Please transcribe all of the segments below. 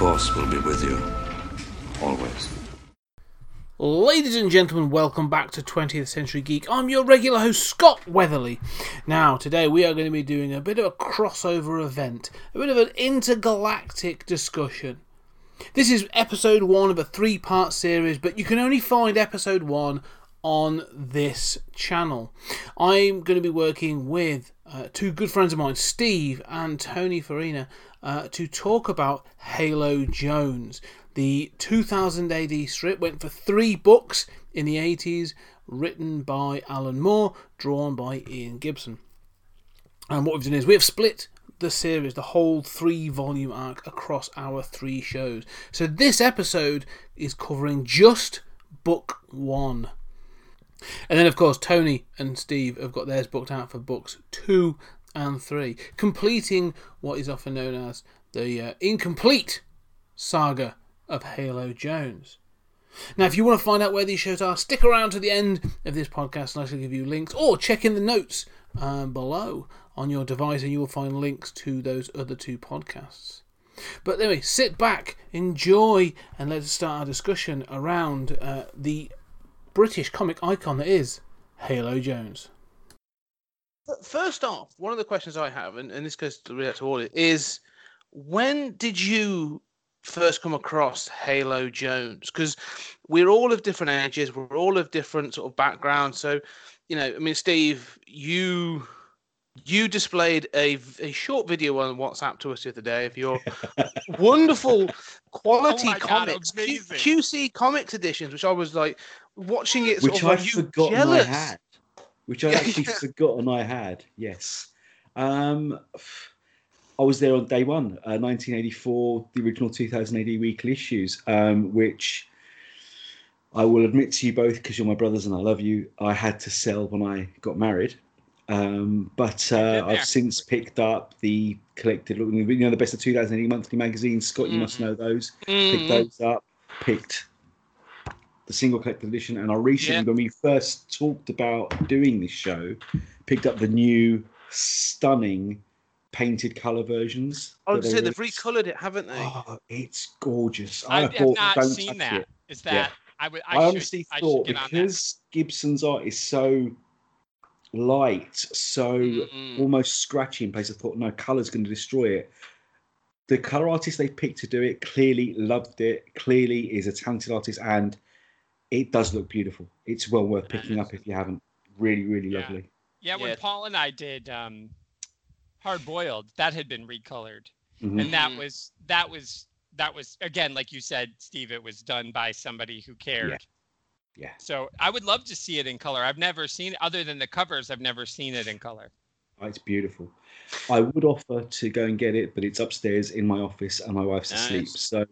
Force will be with you. Always. Ladies and gentlemen, welcome back to 20th Century Geek. I'm your regular host, Scott Weatherly. Now, today we are going to be doing a bit of a crossover event, a bit of an intergalactic discussion. This is episode one of a three part series, but you can only find episode one on this channel. I'm going to be working with uh, two good friends of mine, Steve and Tony Farina, uh, to talk about Halo Jones. The 2000 AD strip went for three books in the 80s, written by Alan Moore, drawn by Ian Gibson. And what we've done is we've split the series, the whole three volume arc, across our three shows. So this episode is covering just book one. And then, of course, Tony and Steve have got theirs booked out for books two and three, completing what is often known as the uh, incomplete saga of Halo Jones. Now, if you want to find out where these shows are, stick around to the end of this podcast and I shall give you links, or check in the notes um, below on your device and you will find links to those other two podcasts. But anyway, sit back, enjoy, and let's start our discussion around uh, the British comic icon that is Halo Jones. First off, one of the questions I have, and, and this goes to, to all, is when did you first come across Halo Jones? Because we're all of different ages, we're all of different sort of backgrounds. So, you know, I mean, Steve, you you displayed a, a short video on WhatsApp to us the other day of your wonderful quality Oh my God, comics, Q- QC comics editions, which I was like watching it. Sort which of like, I'd you forgotten jealous. I had. Which Yeah, actually forgotten I had. Yes. Um, I was there on day one, uh, 1984, the original 2000 AD weekly issues, um, which I will admit to you both because you're my brothers and I love you. I had to sell when I got married. Um, but uh, I've since picked up the collected, you know, the best of 2000 AD monthly magazines. Scott, you must Mhm. know those picked Mhm. those up, picked the single collected edition, and I recently, Yeah. when we first talked about doing this show, picked up the new stunning painted color versions. Oh, I they say they've recolored it, haven't they? Oh, it's gorgeous. I have thought, not seen that. it. Is Yeah. that I would I, I, should, honestly I should thought on because Gibson's art is so light, so Mm-mm. almost scratchy in place, I thought, no, colour's going to destroy it. The colour artist they picked to do it clearly loved it, clearly is a talented artist, and it does look beautiful. It's well worth picking up if you haven't. Really, really Yeah. lovely. Yeah, when Yeah. Paul and I did um, Hard Boiled, that had been recolored, Mhm. and that Mhm. was that was that was again, like you said, Steve. It was done by somebody who cared. Yeah. So I would love to see it in color. I've never seen, other than the covers, I've never seen it in color. Oh, It's beautiful. I would offer to go and get it, but it's upstairs in my office and my wife's asleep. So,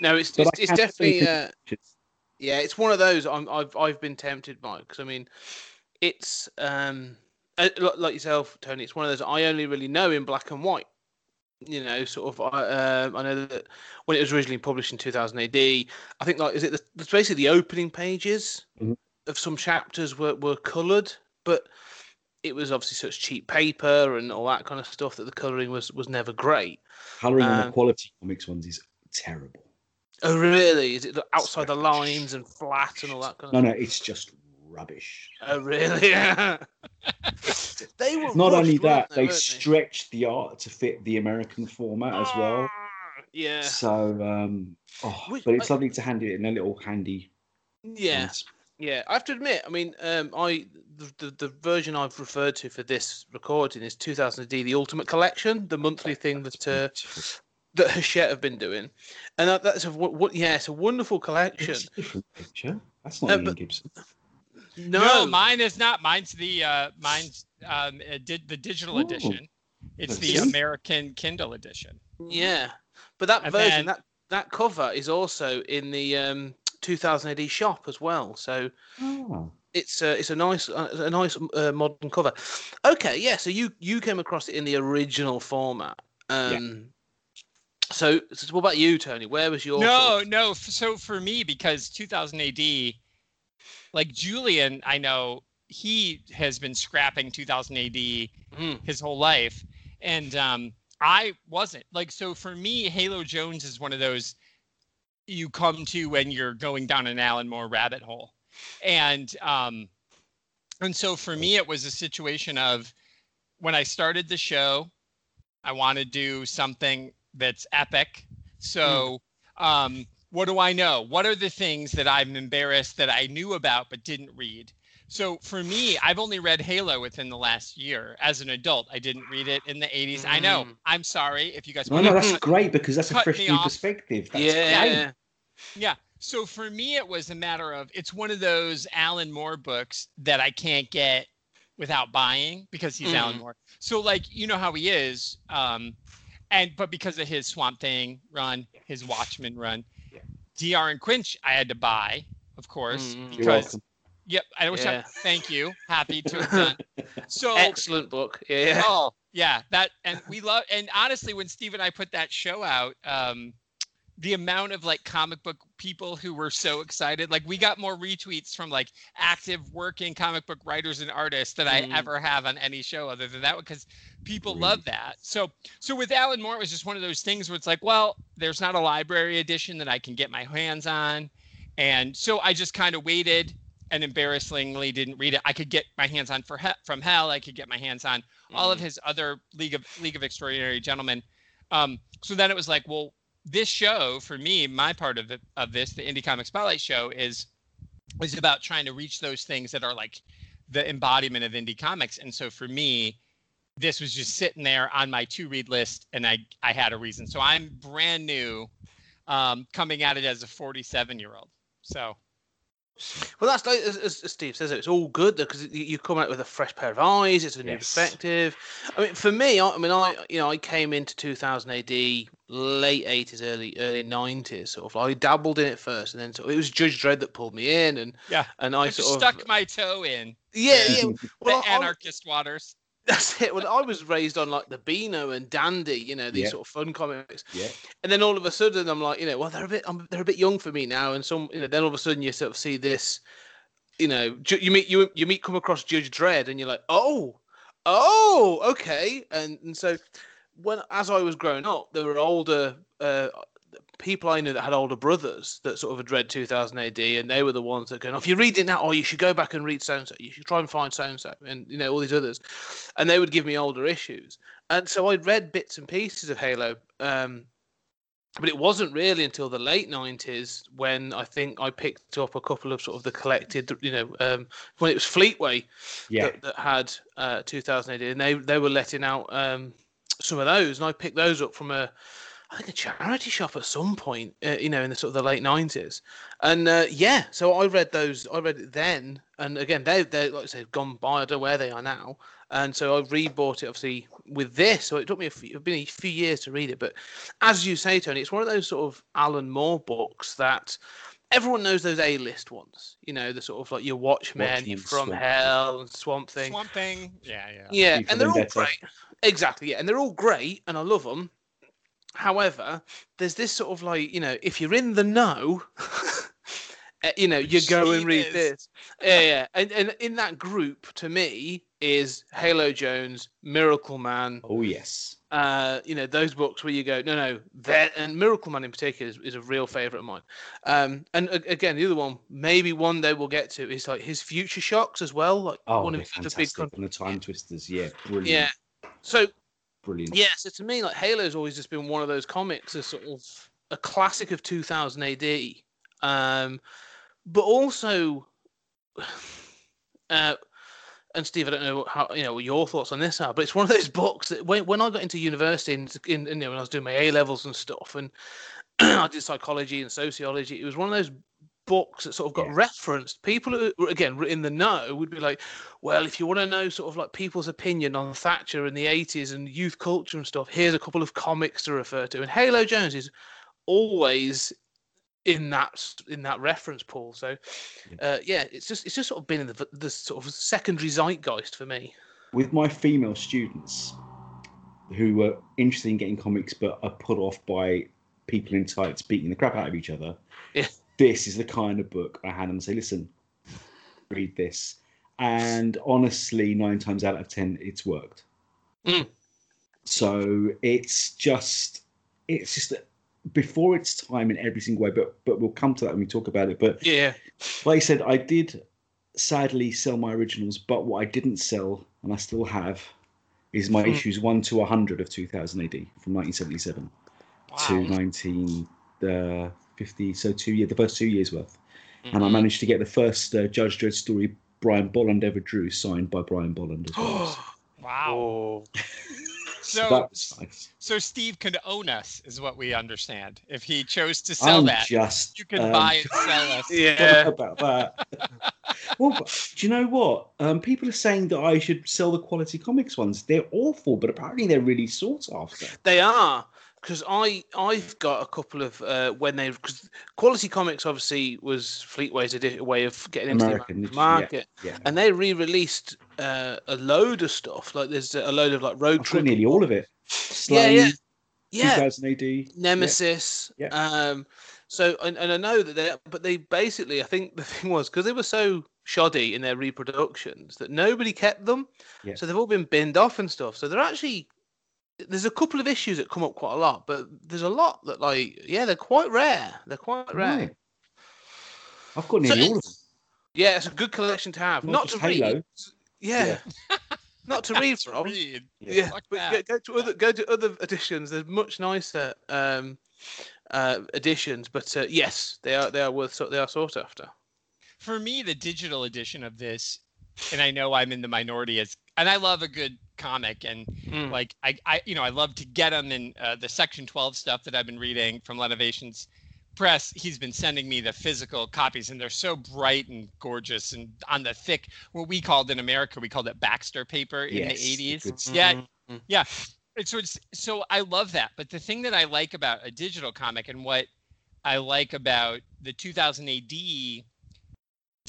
No, it's it's, it's definitely uh, pictures. Yeah, it's one of those I'm, I've I've been tempted by because I mean, it's um uh, like yourself, Tony. It's one of those I only really know in black and white. You know, sort of. I um I know that when it was originally published in 2000 AD, I think like is it the, it's basically the opening pages Mhm. of some chapters were were coloured, but it was obviously such cheap paper and all that kind of stuff that the colouring was was never great. Colouring on um, the quality comics ones is terrible. Oh really? Is it outside the lines and flat and all that kind of? No, no, it's just rubbish. Oh really? they were Not only that, they, they stretched the art to fit the American format as well. Ah, Yeah, So, um, oh, Which- but it's I- lovely to hand it in a little handy. yeah, yeah. I have to admit, I mean, um, I the, the the version I've referred to for this recording is 2000 AD, the Ultimate Collection, the monthly thing that uh. that Hachette have been doing, and that, that's a wo- wo- yeah, it's a wonderful collection. It's a different picture. That's not Uh, Ian but- Gibson. No, mine is not. Mine's the uh, mine's um, uh, did the digital Ooh. edition. It's the. American Kindle edition. yeah, but that And version then- that that cover is also in the um, 2000 AD shop as well. So Oh. it's a it's a nice uh, a nice uh, modern cover. Okay, yeah. So you you came across it in the original format. Um, So, so what about you, Tony? Where was your no, of- no. So for me, because 2000 AD, like Julian, I know he has been scrapping 2000 AD Mm. his whole life, and um, I wasn't. Like, so for me, Halo Jones is one of those you come to when you're going down an Alan Moore rabbit hole, and um, and so for me, it was a situation of when I started the show, I want to do something that's epic. So, um, what do I know? What are the things that I'm embarrassed that I knew about but didn't read? So for me, I've only read Halo within the last year. As an adult, I didn't read it in the 80s. I know. Mm. I'm sorry if you guys. No, no, that's cut- great because that's a fresh new off. perspective. That's yeah, great. Yeah. So for me, it was a matter of it's one of those Alan Moore books that I can't get without buying because he's Alan Mm. Moore. So like you know how he is, um, and but because of his Swamp Thing run, his Watchmen run, D.R. and Quinch I had to buy, of course, Mm. You're because yep, I wish I thank you, happy to have done. So excellent book. Yeah, Oh, yeah, that and we love and honestly, when Steve and I put that show out, um, the amount of like comic book people who were so excited, like we got more retweets from like active working comic book writers and artists than Mm. I ever have on any show other than that one because people love that. So so with Alan Moore, it was just one of those things where it's like, well, there's not a library edition that I can get my hands on. And so I just kind of waited and embarrassingly didn't read it. I could get my hands on for he- from hell. I could get my hands on all of Mm. his other League of League of Extraordinary Gentlemen. Um, so then it was like, well, this show for me, my part of it of this, the Indie Comic Spotlight show, is is about trying to reach those things that are like the embodiment of indie comics. And so for me, this was just sitting there on my to read list, and I I had a reason. So I'm brand new, um, coming at it as a 47 year old. So Well, that's like as, as Steve says, it's all good because you, come out with a fresh pair of eyes. It's a new Yes. perspective. I mean, for me, I, I mean, I you know, I came into 2000 AD, late 80s, early early 90s. Sort of, I dabbled in it first, and then sort of, it was Judge Dredd that pulled me in, and yeah, and I I sort stuck of my toe in yeah, the- yeah. the Well, I- anarchist waters. That's it. Well, I was raised on like the Beano and Dandy, you know, these Yeah. sort of fun comics. Yeah. And then all of a sudden, I'm like, you know, well, they're a bit, um, they're a bit young for me now. And some, you know, then all of a sudden, you sort of see this, you know, you meet you you meet come across Judge Dredd, and you're like, oh, oh, okay. And and so when as I was growing up, there were older uh, people I knew that had older brothers that sort of had read 2000 AD, and they were the ones that going, oh, if you're reading that, oh, you should go back and read so and so. You should try and find so and so, and you know all these others, and they would give me older issues, and so I'd read bits and pieces of Halo. Um, but it wasn't really until the late 90s when I think I picked up a couple of sort of the collected, you know, um, when it was Fleetway Yeah. that, that had uh, 2000 AD, and they they were letting out um, some of those, and I picked those up from a I think a charity shop at some point, uh, you know, in the sort of the late 90s, and uh, yeah, so I read those, I read it then, and again they they like I said gone by, I don't know where they are now, and so I rebought it obviously with this, so it took me a few, it's been a few years to read it, but as you say, Tony, it's one of those sort of Alan Moore books that everyone knows those A-list ones. You know, the sort of like your Watchmen, your From Swamp Hell, and Swamp Thing. Swamp Thing. Yeah, yeah. Yeah, and they're all Vendetta. great. Exactly, yeah, and they're all great, and I love them. However, there's this sort of like, you know, if you're in the know, eh, you know, you go and read this. Yeah, yeah. And, and in that group, to me, is Halo Jones, Miracle Man, Oh yes. uh, you know, those books where you go, no, no, that and Miracle Man in particular is, is a real favorite of mine. Um, and again, the other one, maybe one day we'll get to is like his Future Shocks as well, like Oh, one of the big, fantastic. con- And the time twisters, yeah, brilliant. yeah. So Brilliant. yeah, so to me, like Halo's always just been one of those comics, a sort of a classic of 2000 AD, um, but also, uh, and Steve, I don't know how you know what your thoughts on this are, but it's one of those books that when, when I got into university and in, in, you know when I was doing my A levels and stuff, and I did psychology and sociology, it was one of those books that sort of got Yeah. referenced. People who again were in the know would be like, well, if you want to know sort of like people's opinion on Thatcher in the 80s and youth culture and stuff, here's a couple of comics to refer to. And Halo Jones is always in that in that reference pool. So uh, yeah, it's just it's just sort of been in the, the sort of secondary zeitgeist for me. With my female students who were interested in getting comics but are put off by people in tights beating the crap out of each other, Yeah. This is the kind of book I hand them and say, listen, read this. And honestly, nine times out of ten, it's worked. Mm. So it's just, it's just that before its time in every single way. But but we'll come to that when we talk about it. But Yeah, like I said, I did sadly sell my originals, but what I didn't sell, and I still have, is my Hmm. issues one to hundred of 2000 AD from 1977 to 1950. So two years, the first two years worth, and I Mm-hmm. managed to get the first uh, Judge Dredd story Brian Bolland ever drew, signed by Brian Bolland as well. Wow. Oh, So, nice. so Steve could own us, is what we understand. If he chose to sell I'm that, just you can um, buy and sell us. yeah. about that. well, but do you know what? Um, people are saying that I should sell the quality comics ones. They're awful, but apparently they're really sought after. They are because I I've got a couple of uh, when they because Quality Comics obviously was Fleetway's edi- way of getting into American, the yeah, market, Yeah, and they re-released uh, a load of stuff. Like there's a load of like Rogue Trooper, nearly all of it. Yeah, yeah. yeah, 2000 AD. Nemesis. Yeah. Um, so and, and I know that they but they basically I think the thing was because they were so shoddy in their reproductions that nobody kept them. Yeah. So they've all been binned off and stuff. So they're actually there's a couple of issues that come up quite a lot, but there's a lot that like yeah they're quite rare. They're quite rare. Right. I've got So nearly all of them. Yeah, it's a good collection to have. Not Not, to Halo. read. Yeah. Not to read from. read. Yeah, Fuck but go, go to other go to other editions. There's much nicer um, uh, editions, but uh, yes, they are they are worth they are sought after. for me, the digital edition of this, and I know I'm in the minority as, and I love a good comic, and Mm. like I, I, you know, I love to get them in uh, the Section 12 stuff that I've been reading from Lenovations Press. He's been sending me the physical copies, and they're so bright and gorgeous, and on the thick, what we called in America, we called it Baxter paper in Yes, the the 80s. good Yeah, Mhm. yeah. And so it's so I love that. But the thing that I like about a digital comic and what I like about the 2000 AD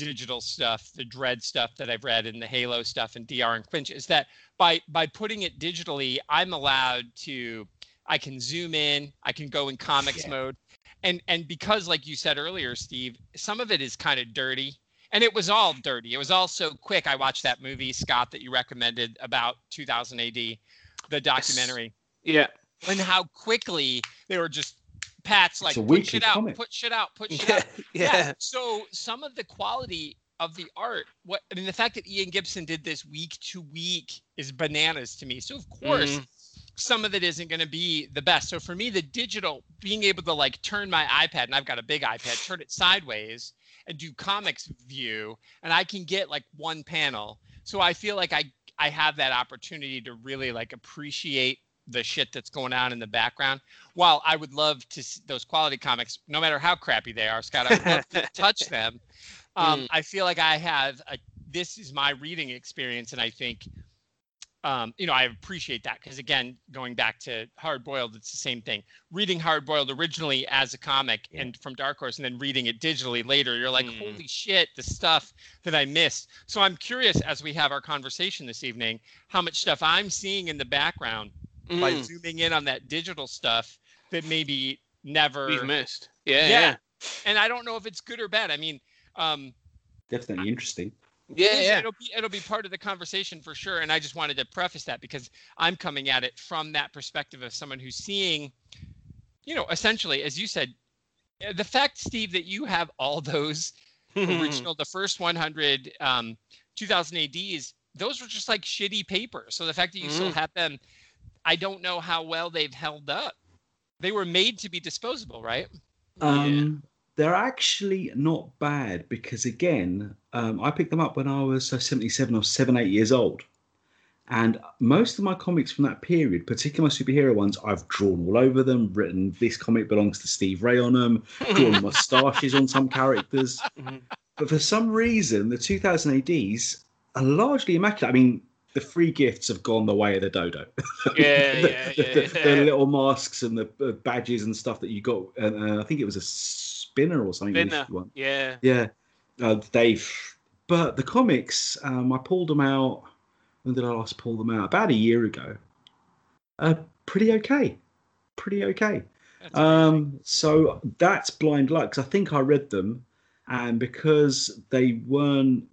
digital stuff, the Dredd stuff that I've read, and the Halo stuff, and DR and Quinch, is that by by putting it digitally, I'm allowed to, I can zoom in, I can go in comics Yeah. mode, and and because like you said earlier, Steve, some of it is kind of dirty, and it was all dirty. It was all so quick. I watched that movie Scott that you recommended about 2000 AD, the documentary, Yeah, and how quickly they were just Pat's like put shit out, put shit out, put shit yeah, out. yeah. So some of the quality of the art, what I mean, the fact that Ian Gibson did this week to week is bananas to me. So of course, Mhm. some of it isn't going to be the best. So for me, the digital, being able to like turn my iPad, and I've got a big iPad, turn it sideways and do comics view, and I can get like one panel. So I feel like I I have that opportunity to really like appreciate the shit that's going on in the background. While I would love to see those quality comics, no matter how crappy they are, Scott, I would love to touch them. Um, Mm. I feel like I have a. This is my reading experience, and I think, um, you know, I appreciate that because again, going back to Hard Boiled, it's the same thing. Reading Hard Boiled originally as a comic Yeah. and from Dark Horse, and then reading it digitally later, you're like, Mm. holy shit, the stuff that I missed. So I'm curious as we have our conversation this evening, how much stuff I'm seeing in the background by Mm. zooming in on that digital stuff that maybe never We've missed. Yeah, Yeah. yeah, and I don't know if it's good or bad. I mean, um, Definitely interesting. yeah, yeah. It'll be it'll be part of the conversation for sure. And I just wanted to preface that because I'm coming at it from that perspective of someone who's seeing, you know, essentially, as you said, uh, the fact, Steve, that you have all those original, the first 100 um, 2000 ADs, those were just like shitty paper. So the fact that you still Mm. have them, I don't know how well they've held up. They were made to be disposable, right? Um, They're actually not bad because, again, um, I picked them up when I was uh, 77 or 7, 8 years old. And most of my comics from that period, particularly my superhero ones, I've drawn all over them, written this comic belongs to Steve Ray on them, drawn moustaches on some characters. Mhm. But for some reason, the 2000 ADs are largely immaculate. I mean, the free gifts have gone the way of the dodo. Yeah, the, yeah, yeah, the, the little masks and the badges and stuff that you got. And uh, I think it was a spinner or something. Spinner. Yeah. Yeah, uh, Dave. But the comics, um, I pulled them out. When did I last pull them out? About a year ago. Uh, pretty okay. Pretty okay. That's. Um, so that's blind luck 'cause I think I read them, and because they weren't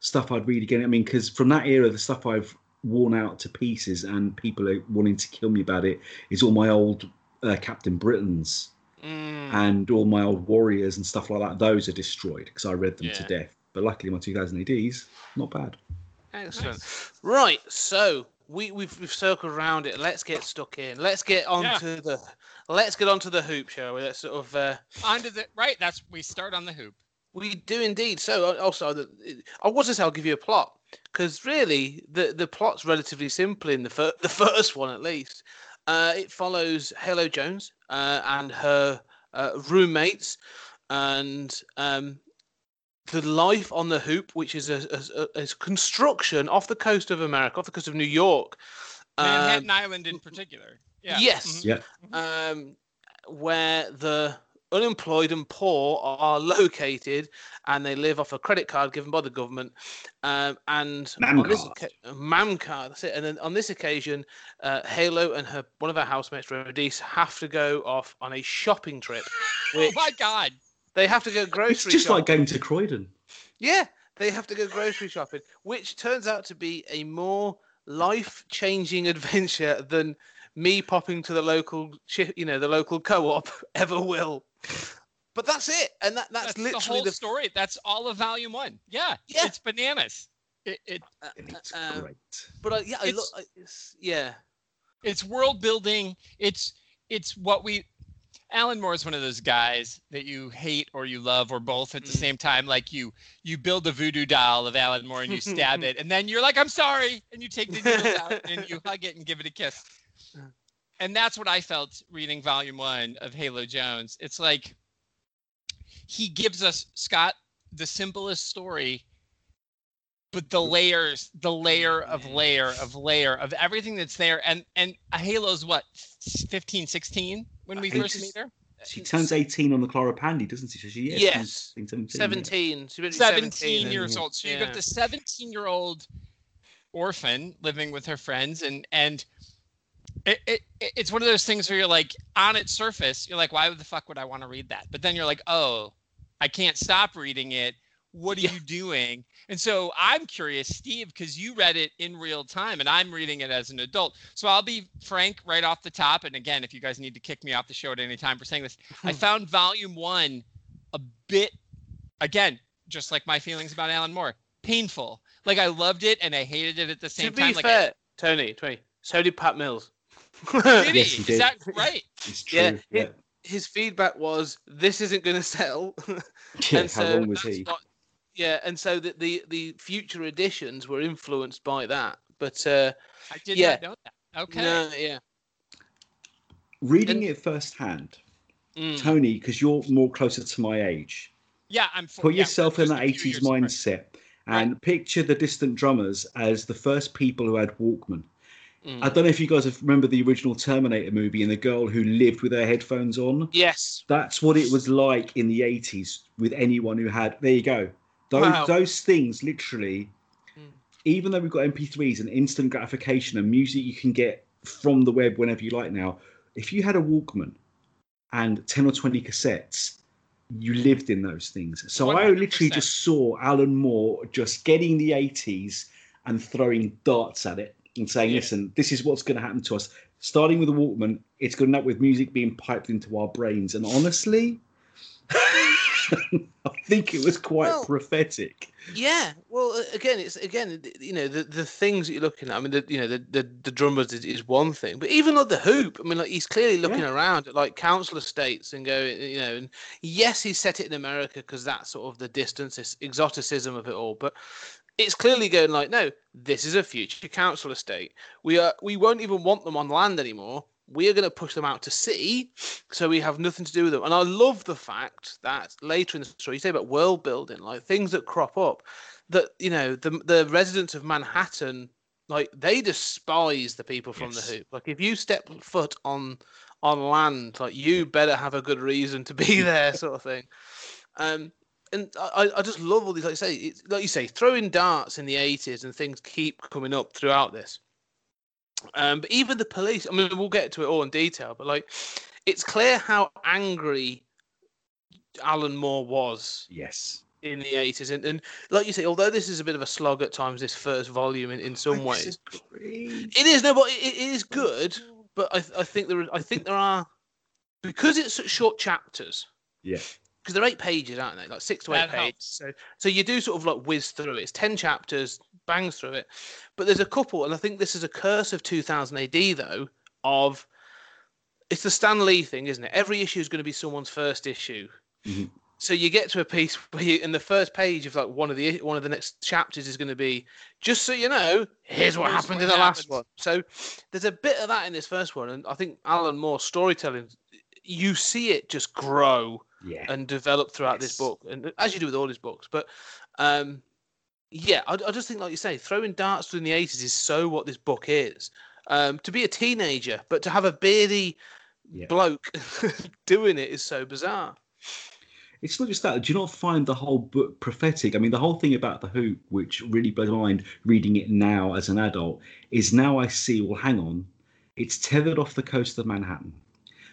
stuff I'd read again. I mean, because from that era, the stuff I've worn out to pieces, and people are wanting to kill me about it, is all my old uh, Captain Britains Mm. and all my old warriors and stuff like that. Those are destroyed because I read them to death. But luckily, my 2000 ADs not bad. Excellent. Right, so we, we've we've circled around it. Let's get stuck in. Let's get onto the let's get onto the hoop, shall we? Let's sort of uh, Onto the right. That's we start on the hoop. We do indeed. So uh, also, I was to say I'll give you a plot because really the the plot's relatively simple in the fir- the first one at least. Uh, it follows Halo Jones uh, and her uh, roommates and um, the life on the hoop, which is a, a, a, a construction off the coast of America, off the coast of New York. um, Manhattan Island in particular. Yeah. Yes. Mhm. Yeah. um, where the unemployed and poor are located and they live off a credit card given by the government. Um, and Mam card. mam card, that's it. And then on this occasion, uh, Halo and her one of her housemates, Rodice, have to go off on a shopping trip. Oh my God. they have to go grocery It's just shopping. like going to Croydon. Yeah, they have to go grocery shopping, which turns out to be a more life-changing adventure than me popping to the local, you know, the local co-op ever will. But that's it, and that, that's, That's, the literally whole the. story. That's all of volume one. Yeah. Yeah. It's bananas. It, it And it's um, great. But I, yeah, I It's- look, I- it's, yeah, it's world building. It's it's what we. Alan Moore is one of those guys that you hate or you love or both at the Mm. same time. Like you, you build a voodoo doll of Alan Moore and you stab it, and then you're like, "I'm sorry," and you take the needles out and you hug it and give it a kiss. And that's what I felt reading Volume One of Halo Jones. It's like he gives us Scott the simplest story, but the layers, the layer of layer of layer of everything that's there. And and Halo's what 15, 16 when we I first meet her. She turns 18 on the Clara Pandy, doesn't she? So she, yeah, Yes. she's 17, seventeen. She 17 17 years old. So you've got the 17 year old orphan living with her friends and and it, it, it- it's one of those things where you're like on its surface you're like why the fuck would i want to read that? But then you're like oh i can't stop reading it. What are Yeah. you doing? And so i'm curious steve because you read it in real time and i'm reading it as an adult. So i'll be frank right off the top and again if you guys need to kick me off the show at any time for saying this i found volume one a bit again just like my feelings about alan moore painful. Like i loved it and i hated it at the same To be time like fair, Tony, Tony, so did Pat Mills. did Yes, he? he is did. that right It's true. Yeah, Yeah. it- His feedback was, "This isn't going to sell." Yeah, and how so long was he? what- yeah, and so the, the the future editions were influenced by that. But uh, i did Yeah. not know that okay no, yeah, Reading And- it firsthand, Mm. Tony, because you're more closer to my age, yeah i'm for, put yeah, yourself in just that 80s years apart. mindset and picture the distant drummers as the first people who had Walkman. Mm. I don't know if you guys have remember the original Terminator movie and the girl who lived with her headphones on. yes, That's what it was like in the 80s with anyone who had. There you go. Those, Wow. those things literally, Mm. even though we've got MP3s and instant gratification and music you can get from the web whenever you like now, if you had a Walkman and 10 or 20 cassettes, you lived in those things. So I literally just saw Alan Moore just getting the 80s and throwing darts at it and saying, Yeah. listen, this is what's going to happen to us. Starting with a Walkman, it's going to end up with music being piped into our brains. And honestly, I think it was quite Well- prophetic. yeah. Well, again, it's again, you know, the, the things that you're looking at. I mean, the, you know, the the, the drummers is, is one thing, but even like the hoop. I mean, like he's clearly looking around at like council estates and going, you know, and yes, he set it in America because that's sort of the distance, this exoticism of it all, but. It's clearly going like, no, this is a future council estate. We are, we won't even want them on land anymore. we are going to push them out to sea, so we have nothing to do with them. And I love the fact that later in the story, you say about world building, like things that crop up, that you know the the residents of Manhattan, like they despise the people from Yes. the Hoop. Like if you step foot on on land, like you better have a good reason to be there, sort of thing. Um, and I, I just love all these. Like I say, it's, like you say, throwing darts in the eighties and things keep coming up throughout this. Um, but even the police. I mean, we'll get to it all in detail, but like, it's clear how angry Alan Moore was Yes. in the eighties, and, and like you say, although this is a bit of a slog at times, this first volume in, in some I ways, disagree. it is no, but it, it is good. But I, I think there, I think there are because it's such short chapters Yeah. Because they're eight pages, aren't they? Like six to eight That pages. helps. So, so you do sort of like whiz through it. It's ten chapters, bangs through it. But there's a couple, and I think this is a curse of 2000 AD though. Of it's the Stan Lee thing, isn't it? Every issue is going to be someone's first issue. Mhm. So you get to a piece where you, in the first page of like one of the one of the next chapters is going to be just so you know, here's what Here's happened what in the last one. So there's a bit of that in this first one, and I think Alan Moore's storytelling, you see it just grow Yeah. and develop throughout this book, and as you do with all his books. But um, yeah, I, I just think, like you say, throwing darts through the eighties is so what this book is. Um, to be a teenager, but to have a beardy Yeah. bloke doing it is so bizarre. It's not just that. Do you not find the whole book prophetic? I mean, the whole thing about the hoop, which really blows my mind reading it now as an adult, is now I see, well, hang on, it's tethered off the coast of Manhattan.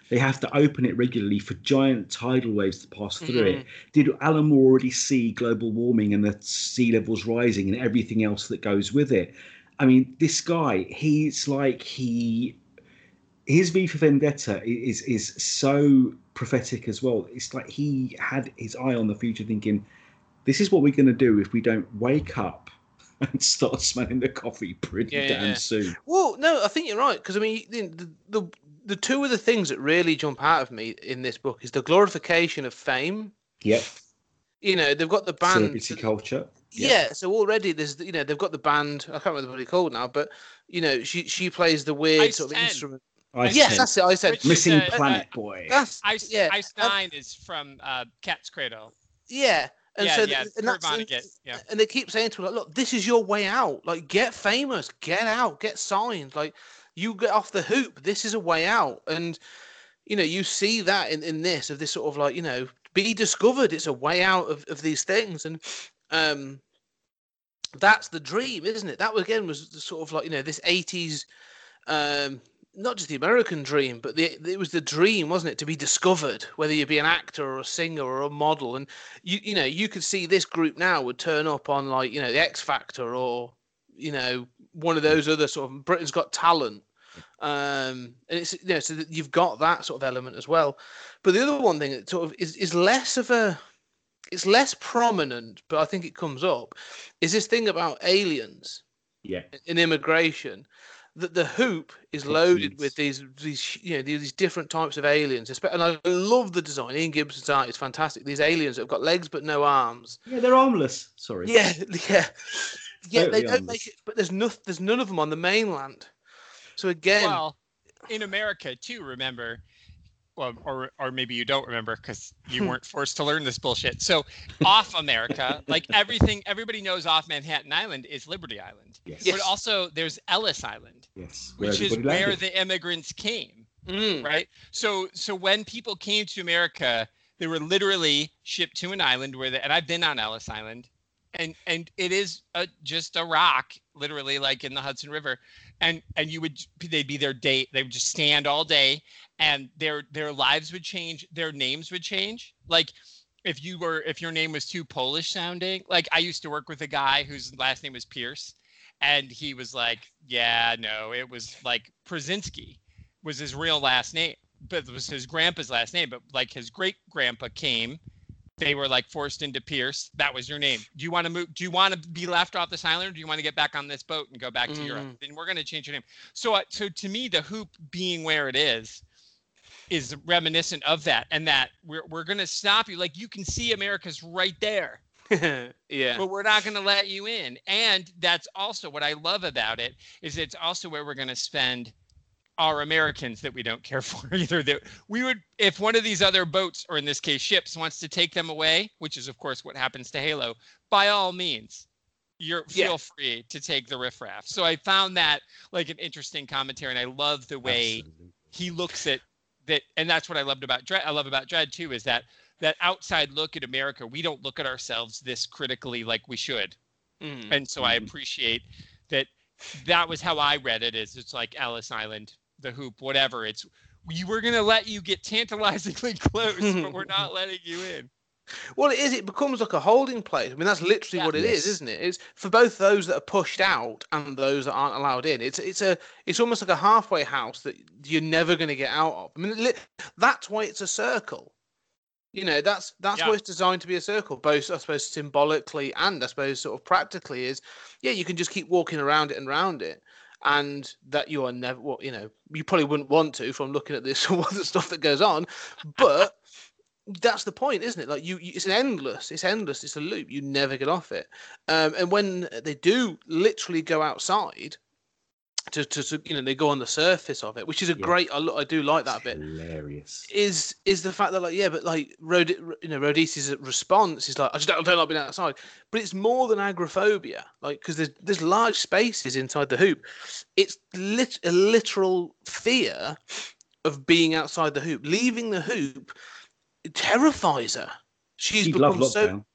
They have to open it regularly for giant tidal waves to pass through it. Mm-hmm. Did Alan Moore already see global warming and the sea levels rising and everything else that goes with it? I mean, this guy, he's like he his V for Vendetta is is so prophetic as well. It's like he had his eye on the future, thinking, "This is what we're going to do if we don't wake up and start smelling the coffee pretty Yeah, damn yeah. soon." Well, no, I think you're right because I mean, the, the the the two of the things that really jump out of me in this book is the glorification of fame. Yep, You know, they've got the band. celebrity culture. Yep. Yeah, so already there's you know they've got the band. I can't remember what it's called now, but you know she she plays the weird Ice sort of 10. instrument. Ice yes, Ten. that's it. I said Which- missing uh, planet uh, boy. that's Ice, yeah, Ice and- Nine is from uh, Cat's Cradle. yeah. And yeah, so yeah, th- and that's and, yeah. and they keep saying to her, like, look, this is your way out. Like, get famous, get out, get signed. Like, you get off the hoop. This is a way out. And you know, you see that in, in this of this sort of like, you know, be discovered. It's a way out of, of these things. And um that's the dream, isn't it? That again was sort of like, you know, this eighties um not just the American dream, but the it was the dream, wasn't it, to be discovered, whether you be an actor or a singer or a model. And you you know, you could see this group now would turn up on like, you know, the X Factor or, you know, one of those other sort of Britain's Got Talent. Um and it's you know, so that you've got that sort of element as well. But the other one thing that sort of is, is less of a it's less prominent, but I think it comes up, is this thing about aliens Yeah, in immigration that the hoop is loaded with these these you know these different types of aliens and i love the design ian gibson's art is fantastic these aliens that have got legs but no arms yeah, they're armless. Sorry. yeah yeah yeah Totally they don't armless. make it but there's no, there's none of them on the mainland so again Well, in America too. Remember, well, or or maybe you don't remember because you weren't forced to learn this bullshit. So, off America, like everything, everybody knows off Manhattan Island is Liberty Island, Yes. Yes. but also there's Ellis Island, Yes. Which is everybody where the immigrants came. mm, right? So so when people came to America, they were literally shipped to an island where they, and I've been on Ellis Island, and and it is a, just a rock, literally like in the Hudson River, and and you would they'd be their date they would just stand all day, and their their lives would change, their names would change, like. If you were, if your name was too Polish sounding, like I used to work with a guy whose last name was Pierce, and he was like, "Yeah, no, it was like Przinski, was his real last name, but it was his grandpa's last name. But like his great grandpa came, they were like forced into Pierce. That was your name. Do you want to move? Do you want to be left off this island, or do you want to get back on this boat and go back to Europe? Mhm. Then we're going to change your name. So, uh, so to me, the hoop being where it is is reminiscent of that, and that we're we're going to stop you. Like you can see America's right there yeah but we're not going to let you in. And that's also what I love about it is it's also where we're going to spend are Americans that we don't care for either. That we would, if one of these other boats, or in this case ships, wants to take them away, which is of course what happens to Halo, by all means, you're feel Yeah. free to take the riffraff. So I found that like an interesting commentary, and I love the way Absolutely. he looks at that, and that's what I loved about Dredd. I love about Dredd too is that that outside look at America. We don't look at ourselves this critically like we should Mm. and so I Mhm. appreciate that. That was how I read it. Is it's like Ellis Island, the hoop, whatever. It's we were gonna let you get tantalizingly close, but we're not letting you in. Well, it is. It becomes like a holding place. I mean, that's literally Yeah. what it is, Yes. isn't it? It's for both those that are pushed out and those that aren't allowed in. It's it's a it's almost like a halfway house that you're never going to get out of. I mean, that's why it's a circle. You know, that's that's Yeah. why it's designed to be a circle, both I suppose symbolically and I suppose sort of practically. Is yeah, you can just keep walking around it and around it, and that you are never. Well, you know, you probably wouldn't want to from looking at this all the stuff that goes on, but that's the point, isn't it? Like you, you, it's endless, it's endless, it's a loop. You never get off it. Um, and when they do literally go outside to, to, to, you know, they go on the surface of it, which is a Yeah. great. I, I do like that bit. Hilarious. Is is the fact that like yeah, but like Rod, you know, Rodice's response is like I just don't, I don't like being outside. But it's more than agoraphobia, like because there's there's large spaces inside the hoop. It's lit, a literal fear of being outside the hoop, leaving the hoop terrifies her. She's She'd become so.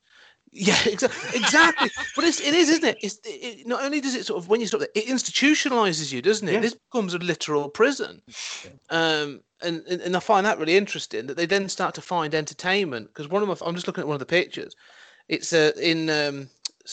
Yeah, exa- exactly. but it's, it is, isn't it? It's, it, not only does it sort of when you stop there, it institutionalizes you, doesn't it? Yeah. This becomes a literal prison. Um, and, and and I find that really interesting that they then start to find entertainment because one of my I'm just looking at one of the pictures. It's uh, in um,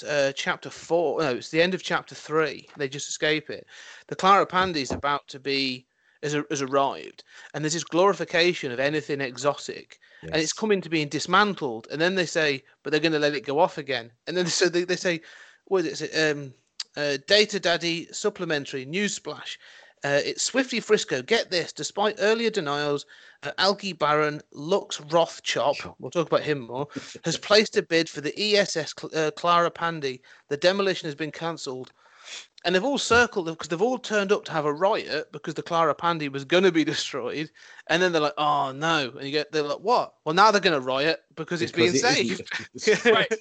uh, chapter four. No, it's the end of chapter three. They just escape it. The Clara Pandy is about to be has, has arrived, and there's this glorification of anything exotic and it's coming to being dismantled. And then they say, but they're going to let it go off again. And then so they, they say, what is it? Um, uh, Data Daddy supplementary news splash. Uh, it's Swifty Frisco. Get this: despite earlier denials, uh, Alki Baron Lux Rothchop, we'll talk about him more, has placed a bid for the ESS Cl- uh, Clara Pandy. The demolition has been cancelled. And they've all circled because they've all turned up to have a riot because the Clara Pandy was going to be destroyed. And then they're like, "Oh no!" And you get they're like, "What?" Well, now they're going to riot because it's being it saved. Right.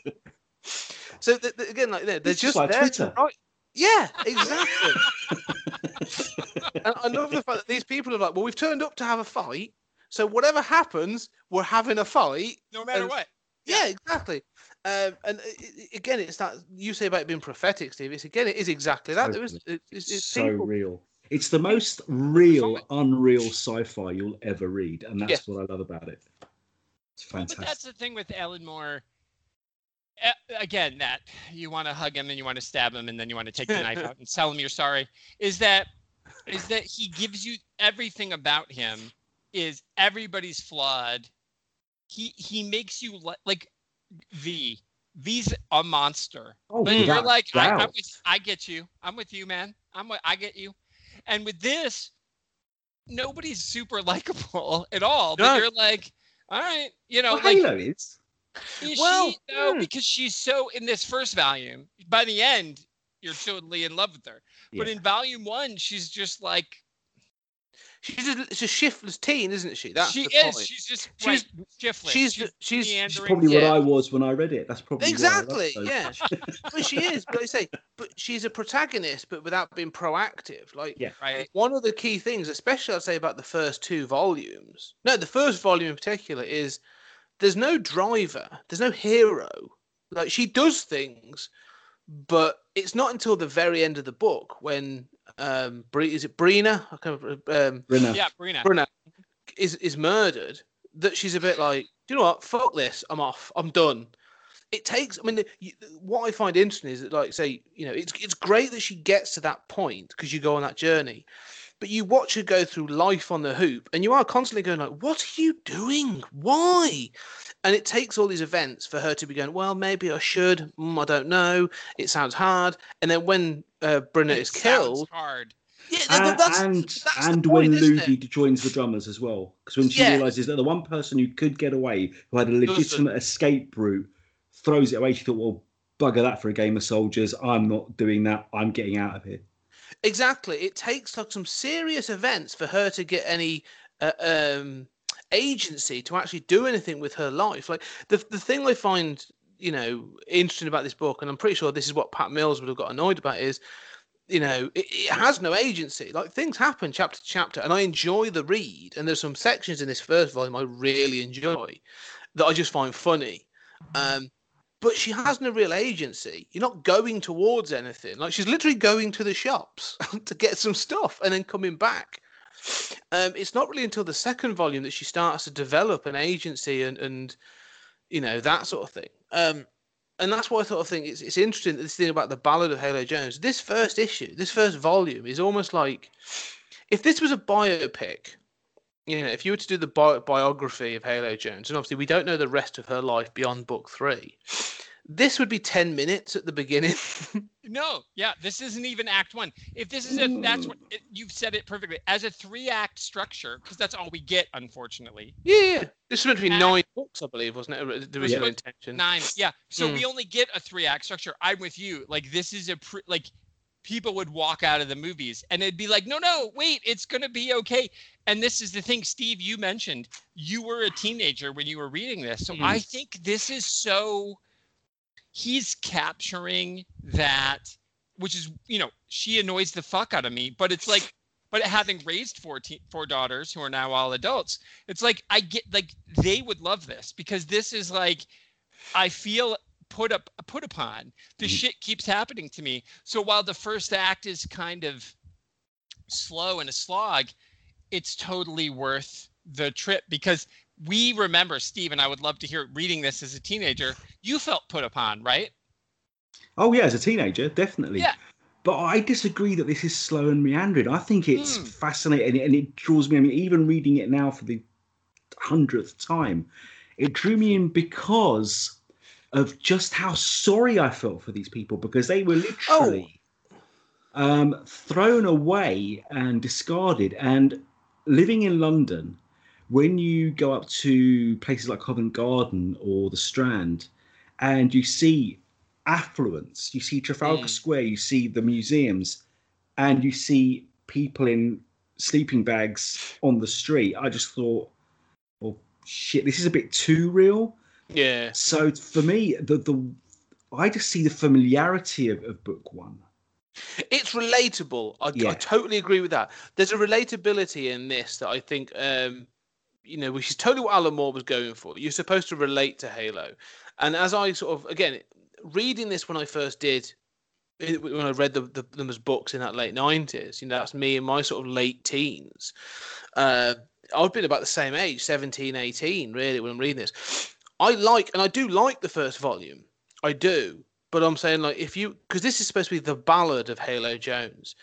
so th- th- again, like they're, they're just just like there to Twitter. riot. Yeah, exactly. and I love the fact that these people are like, "Well, we've turned up to have a fight, so whatever happens, we're having a fight." No matter And- what. Yeah, exactly. Um, and i- i- again, it's that you say about it being prophetic, Steve. It's again, it is exactly that. There is, Totally. it's, it's, it's so people. real. It's the most real, unreal sci-fi you'll ever read, and that's Yeah. what I love about it. It's Well, but that's the thing with Alan Moore. Again, that you want to hug him and you want to stab him and then you want to take the knife out and tell him you're sorry. Is that is that he gives you everything about him is everybody's flawed. He he makes you li- like V. V's a monster. Oh, But you're without like, I, I'm with, I get you. I'm with you, man. I'm with, I get you. And with this, nobody's super likable at all. But you're like, all right, you know, Well, like Halo is. is Well, she no, hmm. because she's so in this first volume. By the end, you're totally in love with her. But in volume one, she's just like She's a, it's a shiftless teen, isn't she? That's she the is. point. She's just She's- right, shiftless. she's she's- she's She's meandering. probably what. I was when I read it. That's probably why I love Exactly. Yeah. but she is. But I say, but she's a protagonist, but without being proactive. Like, Yeah. right. one of the key things, especially I'd say about the first two volumes. No, the first volume in particular is there's no driver, there's no hero. Like she does things, but it's not until the very end of the book when um, Bre- is it Brinna? I can't um, Brenna. Yeah, Brinna. Bruna is is murdered, that she's a bit like, do you know what? Fuck this. I'm off. I'm done. It takes. I mean, you, what I find interesting is that, like, say, you know, it's it's great that she gets to that point because you go on that journey, but you watch her go through life on the hoop, and you are constantly going like, what are you doing? Why? And it takes all these events for her to be going. Well, maybe I should. Mm, I don't know. It sounds hard. And then when uh, Bruna It is killed, hard. yeah, And, that's, and, that's the and point, when isn't? Ludy joins the drummers as well, because when she Yeah. realizes that the one person who could get away, who had a Doesn't. legitimate escape route, throws it away, she thought, "Well, bugger that for a game of soldiers. I'm not doing that. I'm getting out of here." Exactly. It takes like some serious events for her to get any uh, um, agency to actually do anything with her life. Like the the thing I find you know interesting about this book, and I'm pretty sure this is what Pat Mills would have got annoyed about is. You know, it, it has no agency. Like things happen chapter to chapter, and I enjoy the read. And there's some sections in this first volume I really enjoy that I just find funny. Um, but she has no real agency. You're not going towards anything. Like she's literally going to the shops to get some stuff and then coming back. Um, it's not really until the second volume that she starts to develop an agency and and you know that sort of thing. Um, and that's why I sort of think it's it's interesting this thing about the Ballad of Halo Jones. This first issue, this first volume, is almost like if this was a biopic. You know, if you were to do the bi- biography of Halo Jones, and obviously we don't know the rest of her life beyond book three, this would be 10 minutes at the beginning. no, yeah, this isn't even act one. If this is a, that's what it, you've said it perfectly as a three act structure, because that's all we get, unfortunately. Yeah, yeah. This was meant to be nine books, I believe, wasn't it? The original Yeah. intention. Nine, yeah. So Mm. we only get a three act structure. I'm with you. Like, this is a, pre- like, people would walk out of the movies and it'd be like, no, no, wait, it's going to be okay. And this is the thing, Steve, you mentioned you were a teenager when you were reading this. So Mhm. I think this is so, he's capturing that, which is, you know, she annoys the fuck out of me, but it's like, but having raised four, te- four daughters who are now all adults, it's like, I get, like, they would love this because this is like, I feel put up put upon. This mm-hmm. shit keeps happening to me. So while the first act is kind of slow and a slog, it's totally worth the trip because we remember Steve and I would love to hear reading this as a teenager. You felt put upon, right? Oh yeah, as a teenager, definitely. Yeah. But I disagree that this is slow and meandering. I think it's Hmm. fascinating and it draws me. I mean, even reading it now for the hundredth time, it drew me in because of just how sorry I felt for these people because they were literally um, thrown away and discarded. And living in London, when you go up to places like Covent Garden or the Strand, and you see affluence, you see Trafalgar Mm. Square, you see the museums, and you see people in sleeping bags on the street, I just thought, well, shit, this is a bit too real. Yeah. So for me, the the I just see the familiarity of, of book one. It's relatable. I, I totally agree with that. There's a relatability in this that I think, um, you know, which is totally what Alan Moore was going for. You're supposed to relate to Halo, and as I sort of again reading this when I first did, eh, when I read the, the, them as books in that late nineties, you know, that's me in my sort of late teens. Uh, I've been about the same age, 17, 18, really, when I'm reading this. I like, and I do like the first volume. I do. But I'm saying, like, if you, because this is supposed to be the ballad of Halo Jones.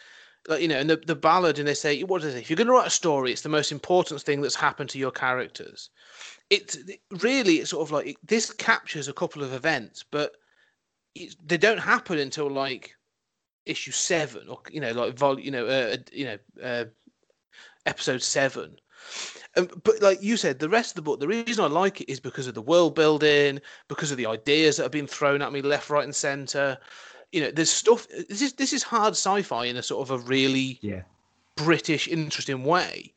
Like, you know, and the, the ballad, and they say, what they say? If you're going to write a story, it's the most important thing that's happened to your characters. It's really, it's sort of like, it, this captures a couple of events, but it's, they don't happen until like issue seven or, you know, like, vol, you know, uh, you know, uh, episode seven. Um, but like you said, the rest of the book, the reason I like it is because of the world building, because of the ideas that have been thrown at me left, right, and center. You know, there's stuff. This is this is hard sci-fi in a sort of a really Yeah. British, interesting way.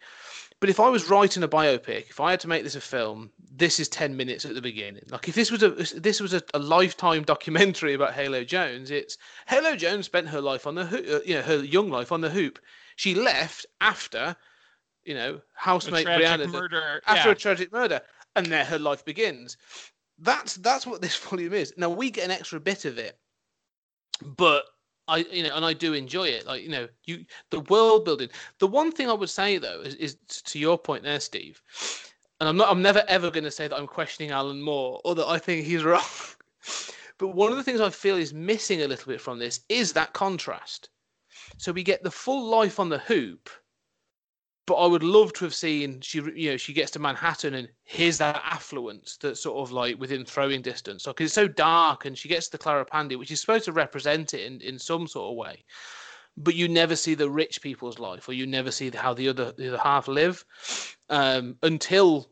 But if I was writing a biopic, if I had to make this a film, this is ten minutes at the beginning. Like if this was a this was a, a lifetime documentary about Halo Jones, it's Halo Jones spent her life on the hoop, uh, you know, her young life on the hoop. She left after, you know, housemate Brinna murder. after yeah. a tragic murder, and there her life begins. That's that's what this volume is. Now we get an extra bit of it, but I you know, and I do enjoy it. Like you know, you the world building. The one thing I would say though is, is to your point there, Steve. And I'm not. I'm never ever going to say that I'm questioning Alan Moore or that I think he's wrong. but one of the things I feel is missing a little bit from this is that contrast. So we get the full life on the hoop, but I would love to have seen she, you know, she gets to Manhattan and here's that affluence that's sort of like within throwing distance. Because it's so dark, and she gets to Clara Pandy, which is supposed to represent it in, in some sort of way. But you never see the rich people's life, or you never see how the other the other half live um, until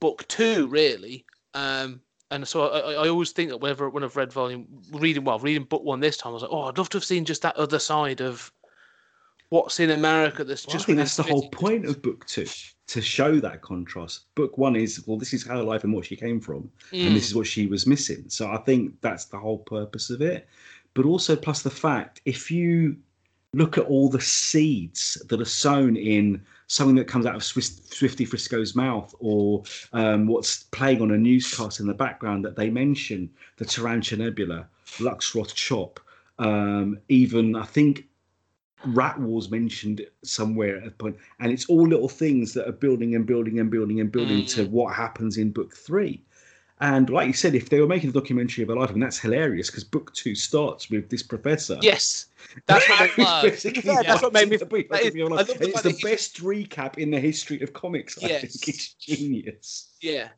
book two, really. Um, and so I, I I always think that whenever when I've read volume reading well reading book one this time, I was like, oh, I'd love to have seen just that other side of what's in America that's Well, just I think that's the whole point of book two to show that contrast. Book one is well, this is her life and what she came from, Mm. and this is what she was missing. So I think that's the whole purpose of it. But also plus the fact if you look at all the seeds that are sown in something that comes out of Swifty Frisco's mouth, or um, what's playing on a newscast in the background that they mention the Tarantula Nebula, Lux Roth-Chop, um, even I think Rat Wars mentioned somewhere at a point, and it's all little things that are building and building and building and building to mm. what happens in book three. And like you said, if they were making a documentary of her life, and that's hilarious because book two starts with this professor. Yes, that's what Who's I love. basically Yeah, that's what made me. that is- of your I life. love And the it's the best recap in the history of comics. I think it's genius. Yeah,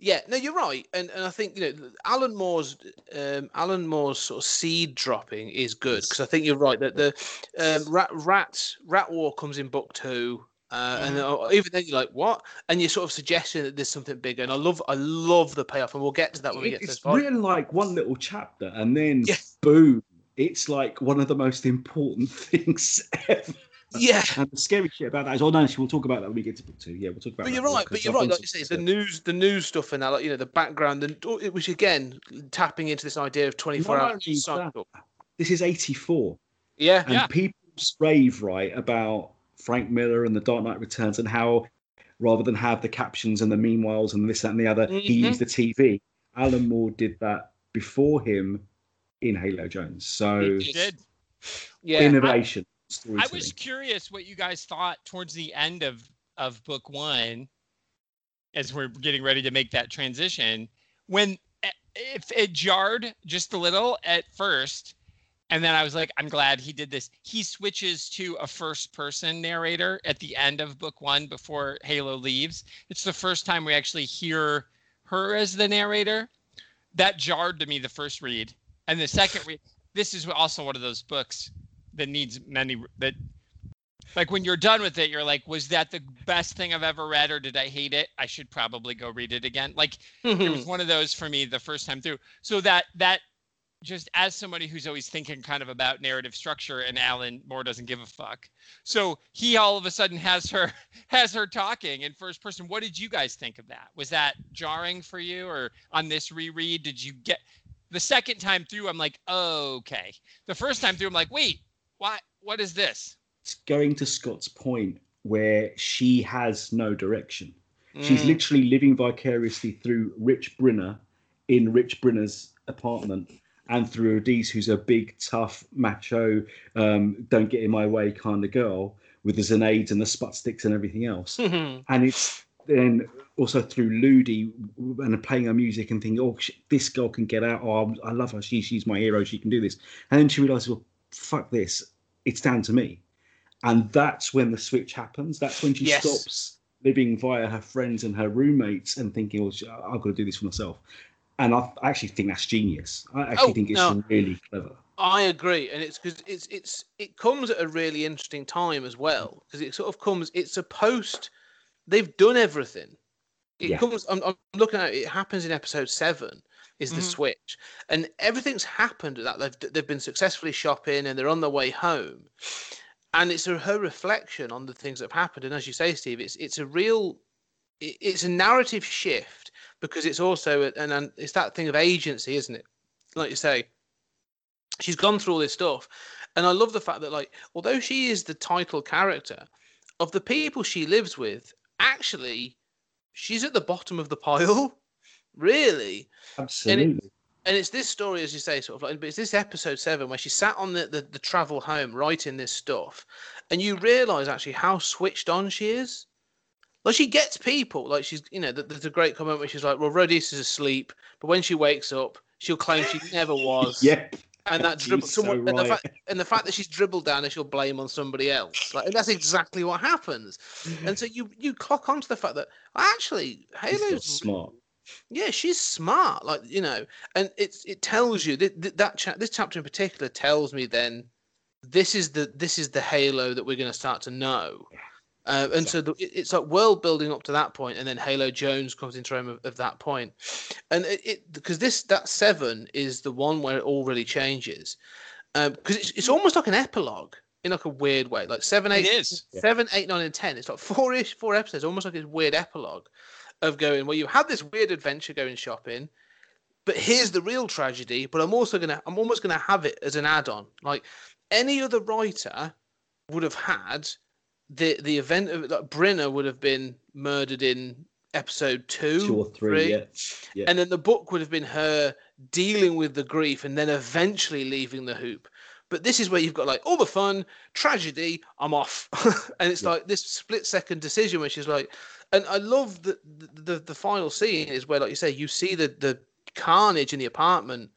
yeah. No, you're right, and and I think you know Alan Moore's um, Alan Moore's sort of seed dropping is good because I think you're right that the um, rat rat rat war comes in book two. Uh, and uh, even then, you're like, "What?" And you're sort of suggesting that there's something bigger. And I love, I love the payoff, and we'll get to that when we get to It's this part. really like one little chapter, and then Yeah. boom, it's like one of the most important things ever. Yeah, And the scary shit about that is, oh no, we'll talk about that when we get to book two. Yeah, we'll talk about. But you're right. But you're right. Like you say, the news, the news stuff, and that, like you know, the background, and oh, it was again tapping into this idea of 24 Not hour only cycle. This is '84, Yeah, and Yeah. people's rave right about Frank Miller and the Dark Knight Returns, and how rather than have the captions and the meanwhiles and this, that, and the other, he Mhm. used the TV. Alan Moore did that before him in Halo Jones. So He did. yeah. innovation. I was curious what you guys thought towards the end of of book one, as we're getting ready to make that transition. When eh, if it jarred just a little at first, and then I was like, I'm glad he did this. He switches to a first person narrator at the end of book one before Halo leaves. It's the first time we actually hear her as the narrator. That jarred to me the first read, and the second read. This is also one of those books that needs many that like when you're done with it you're like was that the best thing i've ever read or did i hate it? I should probably go read it again. Like it Hmm. was one of those for me the first time through. So that that just as somebody who's always thinking kind of about narrative structure and alan moore doesn't give a fuck so he all of a sudden has her has her talking in first person. What did you guys think of that? Was that jarring for you or on this reread did you get the second time through i'm like oh, okay. The first time through i'm like wait what what is this It's going to Scott's point where she has no direction. She's Mm. literally living vicariously through Rich Brinna in Rich Brinna's apartment and through Rodice, who's a big, tough, macho, um, don't get in my way kind of girl with the Zanades and the sput sticks and everything else. Mhm. and it's then also through Ludy and playing her music and thinking, oh, this girl can get out. Oh, I love her. She, she's my hero. She can do this. And then she realizes, well, fuck this. It's down to me. And that's when the switch happens. That's when she Yes. stops living via her friends and her roommates and thinking, well, sh- I've got to do this for myself. And I I actually think that's genius. I actually Oh, think it's no. really clever. I agree, and it's because it's it's it comes at a really interesting time as well because it sort of comes. It's a post. They've done everything. It Yeah. comes. I'm, I'm looking at it. It happens in episode seven. Is the Mhm. switch, and everything's happened that they've they've been successfully shopping and they're on their way home, and it's a, her reflection on the things that have happened. And as you say, Steve, it's it's a real, it, it's a narrative shift because it's also and, and it's that thing of agency, isn't it? Like you say, she's gone through all this stuff and i love the fact that like although she is the title character of the people she lives with actually she's at the bottom of the pile really Absolutely. and it's this story as you say sort of like but it's this episode seven where she sat on the, the, the travel home writing this stuff and you realize actually how switched on she is like she gets people like she's you know there's a great comment where she's like well Rodice is asleep but when she wakes up she'll claim she never was Yep. and that dribble so someone, and, the fact, and the fact that she's dribbled down and she'll blame on somebody else like and that's exactly what happens and so you you clock onto the fact that actually Halo's smart. Yeah she's smart like you know and it's it tells you that that, that cha- this chapter in particular tells me then this is the this is the halo that we're going to start to know uh, and so the, it's like world building up to that point and then halo jones comes into frame of, of that point and it, because this that seven is the one where it all really changes because it's, it's almost like an epilogue in like a weird way. Like seven, eight, It is. seven, eight, nine, and ten. It's like four-ish, four episodes, almost like this weird epilogue of going. Well, you had this weird adventure going shopping, but here's the real tragedy. But I'm also gonna, I'm almost gonna have it as an add-on. Like any other writer would have had the the event of like Brinna would have been murdered in episode two, Two or three, yeah. yeah. and then the book would have been her dealing with the grief and then eventually leaving the hoop. But this is where you've got like all the fun, tragedy, I'm off. and it's Yeah. like this split second decision where she's like, and I love the, the the the final scene is where, like you say, you see the the carnage in the apartment,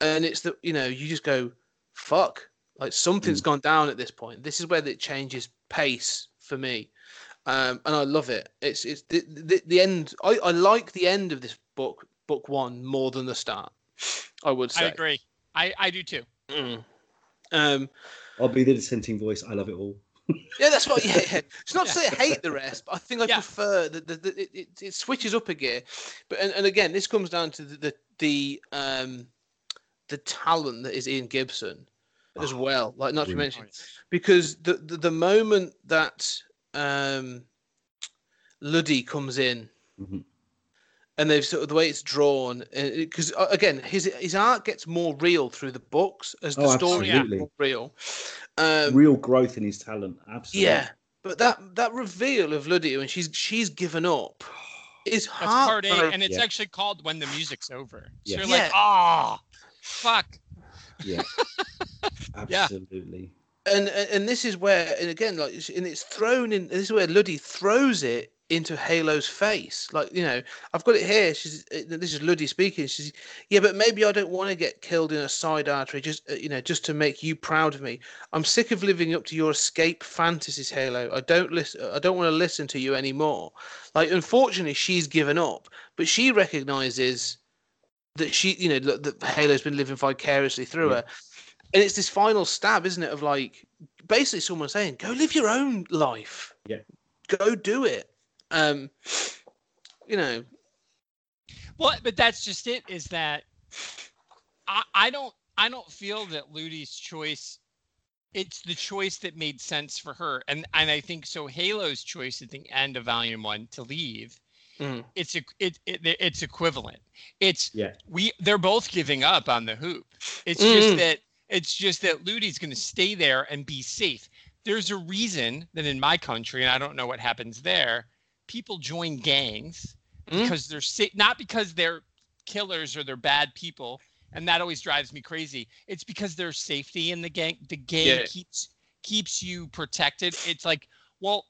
and it's the you know you just go, fuck, like something's gone down at this point. This is where it changes pace for me, um, and I love it. It's it's the the, the end. I, I like the end of this book, book one, more than the start. I would I agree. I, I do too. Mm. Um, I'll be the dissenting voice. I love it all. Yeah, that's what. Yeah, yeah. It's not to say I hate the rest, but I think I Yeah. prefer that the, the, it, it, it switches up a gear. But and, and again, this comes down to the the, the um the talent that is Ian Gibson as Oh, well. Like not to brilliant. mention because the, the the moment that um Ludy comes in Mhm. and they've sort of the way it's drawn because again his his art gets more real through the books as the Oh, story absolutely. gets more real. Um, Real growth in his talent. Absolutely. yeah, but that that reveal of Lydia when she's she's given up is That's part eight, hard. and it's Yeah. actually called "When the Music's Over." So Yeah. you're Yeah. like, ah, fuck. Yeah. Yeah. Absolutely. And, and and this is where and again like and it's thrown in. This is where Ludy throws it into Halo's face. Like you know, I've got it here. She's uh, this is Ludy speaking. She's yeah, but maybe I don't want to get killed in a side artery just uh, you know just to make you proud of me. I'm sick of living up to your escape fantasies, Halo. I don't listen. I don't want to listen to you anymore. Like unfortunately, she's given up, but she recognizes that she you know that, that Halo's been living vicariously through Yeah. her. And it's this final stab, isn't it? Of like basically someone saying, "Go live your own life. Yeah. Go do it." Um, you know, Well, but that's just it. Is that I, I don't I don't feel that Ludy's choice. It's the choice that made sense for her, and and I think so. Halo's choice at the end of Volume One to leave. Mhm. It's a, it, it it's equivalent. It's Yeah. we they're both giving up on the hoop. It's Mhm. just that it's just that Ludy's going to stay there and be safe. There's a reason that in my country, and I don't know what happens there, people join gangs Mm. because they're sa- not because they're killers or they're bad people, and that always drives me crazy. It's because there's safety in the gang. The gang Yeah. keeps keeps you protected. It's like, well,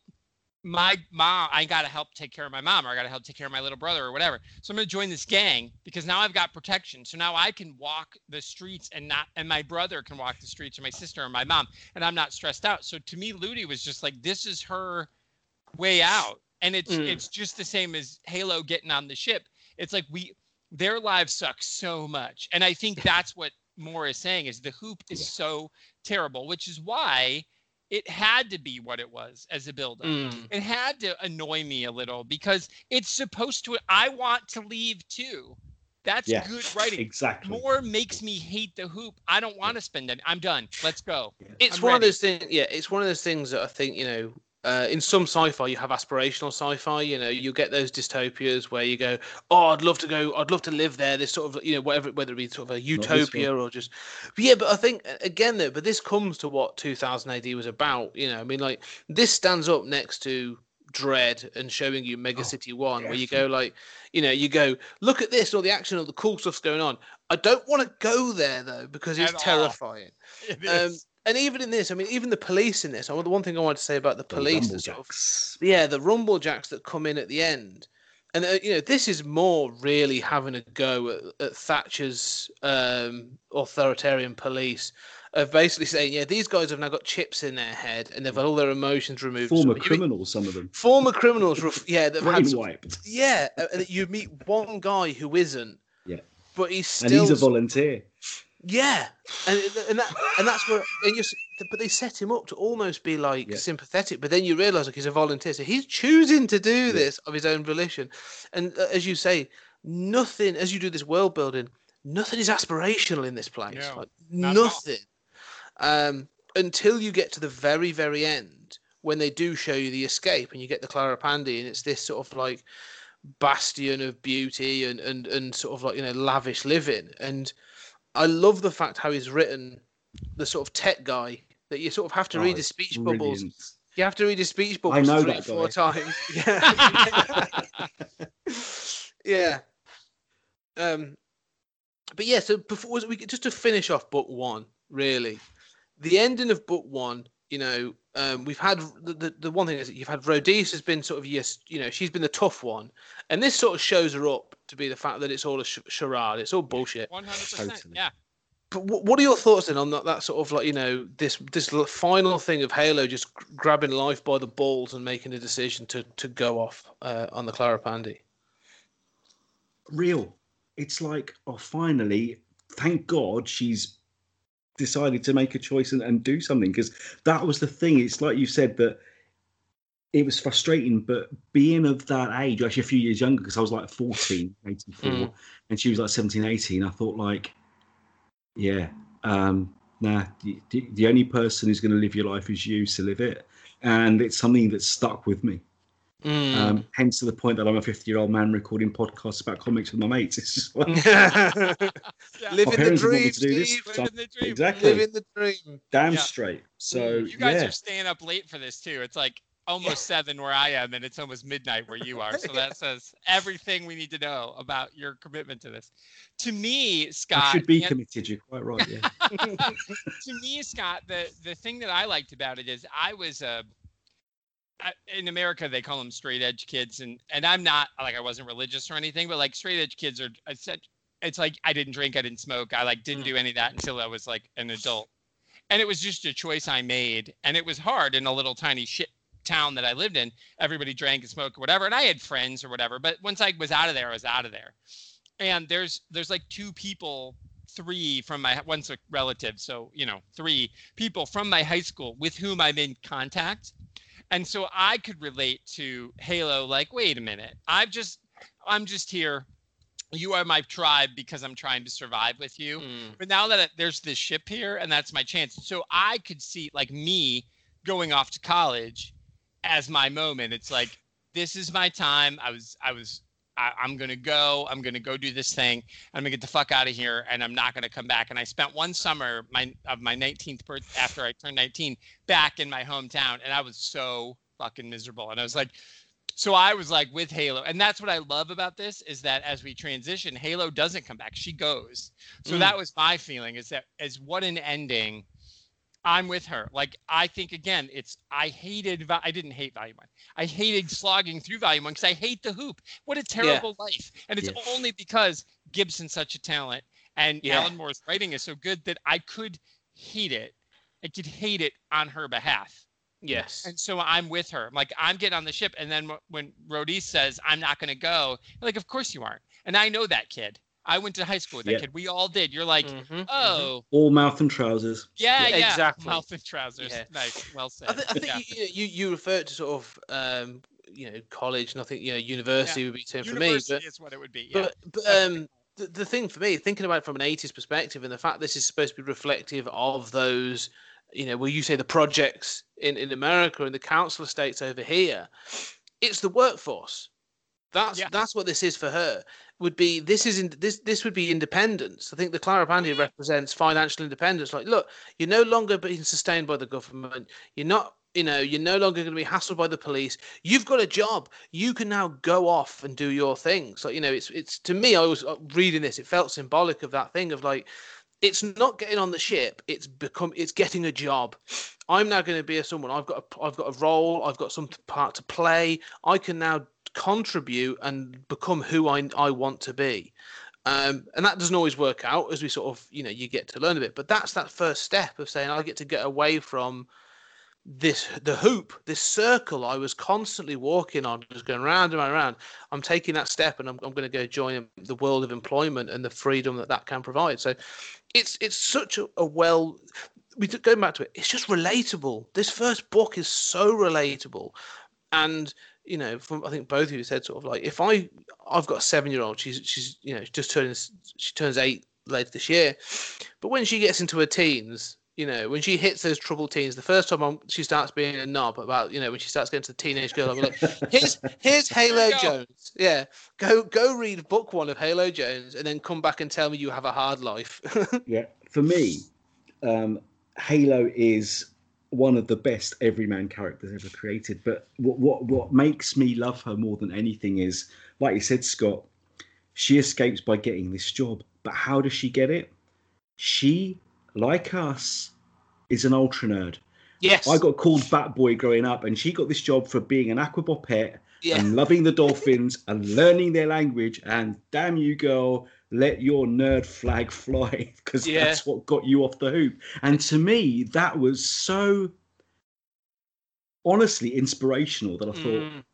my mom, I gotta help take care of my mom, or I gotta help take care of my little brother, or whatever. So I'm gonna join this gang because now I've got protection. So now I can walk the streets and not, and my brother can walk the streets, or my sister, or my mom, and I'm not stressed out. So to me, Ludy was just like, this is her way out, and it's Mm. it's just the same as Halo getting on the ship. It's like we, their lives suck so much, and I think that's what Moore is saying is the hoop is Yeah. so terrible, which is why it had to be what it was as a builder Mm. it had to annoy me a little because it's supposed to i want to leave too that's Yeah, good writing Exactly. Moore makes me hate the hoop i don't want to spend it i'm done let's go it's I'm one of those things. Yeah, it's one of those things that I think you know. Uh, in some sci-fi, you have aspirational sci-fi. You know, you get those dystopias where you go, "Oh, I'd love to go. I'd love to live there." This sort of, you know, whatever, whether it be sort of a utopia or just, but yeah. But I think again, though, but this comes to what 2000 AD was about. You know, I mean, like this stands up next to Dredd and showing you Mega Oh, City One, where you go like, you know, you go look at this, all the action, all the cool stuff's going on. I don't want to go there though because it's all. terrifying. It Um. And even in this, I mean, even the police in this. I the one thing I wanted to say about the The police, that sort of, yeah, the rumblejacks that come in at the end, and uh, you know, this is Moore really having a go at, at Thatcher's um, authoritarian police of basically saying, yeah, these guys have now got chips in their head and they've had all their emotions removed. Former So you meet- criminals, some of them. Former criminals, ref- yeah, that had some- wiped. yeah, uh, and you meet one guy who isn't, Yeah. but he's still And he's a volunteer. Yeah, and and that and that's where and you. But they set him up to almost be like Yeah. sympathetic, but then you realise like he's a volunteer, so he's choosing to do this of his own volition. And uh, as you say, nothing as you do this world building, nothing is aspirational in this place. No, like not at all. nothing. Um, until you get to the very, very end when they do show you the escape and you get the Clara Pandy and it's this sort of like bastion of beauty and, and, and sort of like, you know, lavish living. And I love the fact how he's written the sort of tech guy that you sort of have to Oh, read his speech bubbles. You have to read his speech bubbles know three, that four times. Yeah. yeah. Um, but yeah, so before we just to finish off book one, really, the ending of book one. You know, um, we've had the, the the one thing is that you've had Rodice has been sort of yes, you know, she's been the tough one, and this sort of shows her up to be the fact that it's all a sh- charade, it's all bullshit. One hundred percent. Totally. Yeah. But what, what are your thoughts then on that, that sort of like you know this this final thing of Halo just g- grabbing life by the balls and making a decision to to go off uh, on the Clara Pandy? real. It's like, oh, finally, thank God she's decided to make a choice and, and do something because that was the thing. It's like you said that it was frustrating, but being of that age, actually a few years younger, because I was like 14, 84, Mm. and she was like 17, 18, I thought, like, yeah, um, nah, the, the, the only person who's going to live your life is you, so live it. And it's something that's stuck with me. Mm. Um, hence to the point that I'm a 50 year old man recording podcasts about comics with my mates. It's just like, Yeah. Living the parents want me dream, to do this. Steve. So- Living the dream. exactly. Living the dream. damn Yeah. straight. So You guys yeah, are staying up late for this too. It's like almost seven where I am, and it's almost midnight where you are. So that says everything we need to know about your commitment to this. To me, Scott, I should be en- committed. You're quite right. Yeah. to me, Scott, the the thing that I liked about it is I was a I- in America they call them straight edge kids, and and I'm not like I wasn't religious or anything, but like straight edge kids are. Uh, Said it's like I didn't drink, I didn't smoke, I like didn't mm. do any of that until I was like an adult, and it was just a choice I made, and it was hard in a little tiny shit town that I lived in. Everybody drank and smoked or whatever, and I had friends or whatever, but once I was out of there, I was out of there. And there's there's like two people three from my one's a relative so you know three people from my high school with whom i'm in contact and so i could relate to halo like wait a minute i've just i'm just here you are my tribe because i'm trying to survive with you Mm. but now that there's this ship here and that's my chance so i could see like me going off to college as my moment. It's like this is my time. I was i was I, i'm gonna go i'm gonna go do this thing. I'm gonna get the fuck out of here and i'm not gonna come back. And i spent one summer my of my 19th birth after i turned 19 back in my hometown and i was so fucking miserable. And i was like so i was like with halo. And that's what i love about this is that as we transition halo doesn't come back. She goes. So Mm. that was my feeling is that as what an ending I'm with her. Like I think again, it's I hated. I didn't hate Volume One. I hated slogging through Volume One because I hate the hoop. What a terrible life, and it's Yeah. only because Gibson's such a talent and Yeah. Alan Moore's writing is so good that I could hate it. I could hate it on her behalf. Yes. And so I'm with her. Like I'm getting on the ship, and then when Rodice says I'm not going to go, like of course you aren't. And I know that kid. I went to high school with that Yeah. kid. We all did. You're like, Mhm, oh All mouth and trousers. yeah, Yeah, yeah, exactly. Mouth and trousers. Yeah. Nice. Well said. I, th- I think Yeah. you, you you referred to sort of um, you know college, nothing. I you know university would be the same for me. University But is what it would be. Yeah. but, but um, the, the thing for me, thinking about it from an '80s perspective, and the fact this is supposed to be reflective of those, you know, where you say the projects in in America and the council estates over here, it's the workforce. That's Yeah. that's what this is for her. Would be this is in, this this would be independence. I think the Clara Pandy represents financial independence. Like, look, you're no longer being sustained by the government. You're not, you know, you're no longer going to be hassled by the police. You've got a job. You can now go off and do your things. Like, you know, it's it's to me. I was uh, reading this. It felt symbolic of that thing of like, it's not getting on the ship. It's become. It's getting a job. I'm now going to be a someone. I've got a, I've got a role. I've got some part to play. I can now contribute and become who I I want to be. Um, and that doesn't always work out as we sort of, you know, you get to learn a bit. But that's that first step of saying I get to get away from this the hoop, this circle I was constantly walking on, just going round and round. I'm taking that step, and I'm, I'm going to go join the world of employment and the freedom that that can provide. So, it's it's such a, a well. We going back to it. It's just relatable. This first book is so relatable, and you know, from I think both of you said sort of like if I I've got a seven year old, she's she's you know just turns she turns eight later this year, but when she gets into her teens, You know, when she hits those troubled teens, the first time on, she starts being a knob about, you know, when she starts getting to the teenage girl, I'm like, here's here's Halo go. Jones. Yeah, go go read book one of Halo Jones, and then come back and tell me you have a hard life. Yeah, for me, um, Halo is one of the best everyman characters ever created. But what what what makes me love her more than anything is, like you said, Scott, she escapes by getting this job. But how does she get it? She, like us, is an ultra nerd. yes, I got called Bat Boy growing up, and she got this job for being an Aquabot pet yeah, and loving the dolphins and learning their language. And damn you, girl, let your nerd flag fly because Yeah. that's what got you off the hoop. And to me, that was so honestly inspirational that I thought, Mm,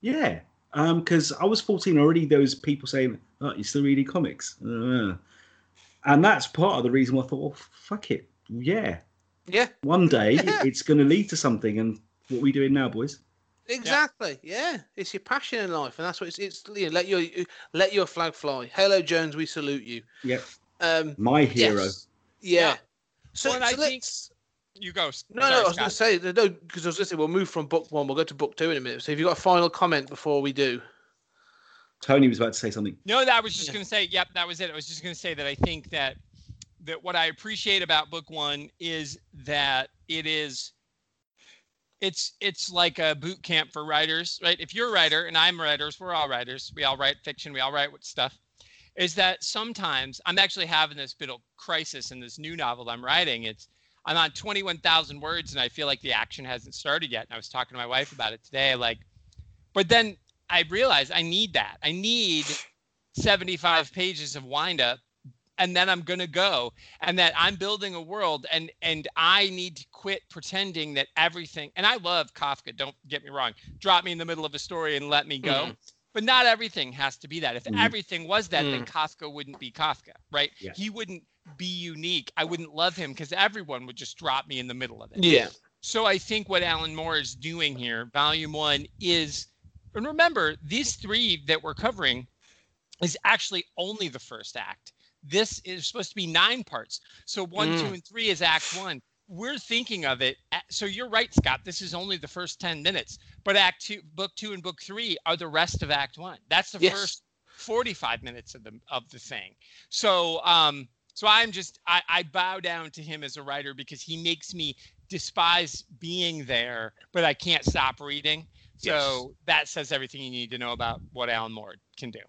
yeah. Because I was 14 already, there was people saying, oh, you're still reading comics. Uh, and that's part of the reason why I thought, well, fuck it. Yeah. yeah, One day it's going to lead to something. And what are we doing now, boys? Exactly. Yeah. it's your passion in life, and that's what it's. It's you know, let your let your flag fly. Halo, Jones, we salute you. Yep. Um, My hero. yes. Yeah. Yeah. So, Well, and I so think- let's- You go. No, no, I was going to say no because I was going to say we'll move from book one. We'll go to book two in a minute. So, have you have got a final comment before we do? Tony was about to say something. No, that I was just Yeah. going to say. Yep, that was it. I was just going to say that I think that that what I appreciate about book one is that it is. It's it's like a boot camp for writers, right? If you're a writer and I'm writers, we're all writers. We all write fiction. We all write stuff. Is that sometimes I'm actually having this bit of crisis in this new novel I'm writing. It's I'm on 21,000 words and I feel like the action hasn't started yet. And I was talking to my wife about it today. Like, but then I realized I need that. I need 75 pages of windup and then I'm going to go and that I'm building a world and and I need to quit pretending that everything and I love Kafka, don't get me wrong. Drop me in the middle of a story and let me go. Mhm. But not everything has to be that. If Mhm. everything was that, then Kafka wouldn't be Kafka, right? Yeah. He wouldn't be unique. I wouldn't love him because everyone would just drop me in the middle of it. Yeah. So I think what Alan Moore is doing here, volume one, is, and remember, these three that we're covering is actually only the first act. This is supposed to be nine parts. So one, Mm. two, and three is act one. We're thinking of it. So you're right, Scott. This is only the first 10 minutes. But act two, book two, and book three are the rest of act one. That's the Yes. first 45 minutes of the of the thing. So um, so I'm just I, I bow down to him as a writer because he makes me despise being there, but I can't stop reading. So that says everything you need to know about what Alan Moore can do.